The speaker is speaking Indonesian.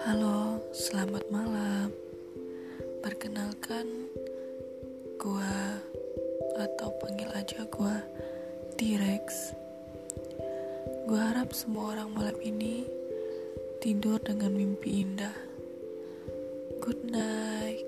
Halo, selamat malam. Perkenalkan gua atau panggil aja gua T-Rex. Gua harap semua orang malam ini tidur dengan mimpi indah. Good night.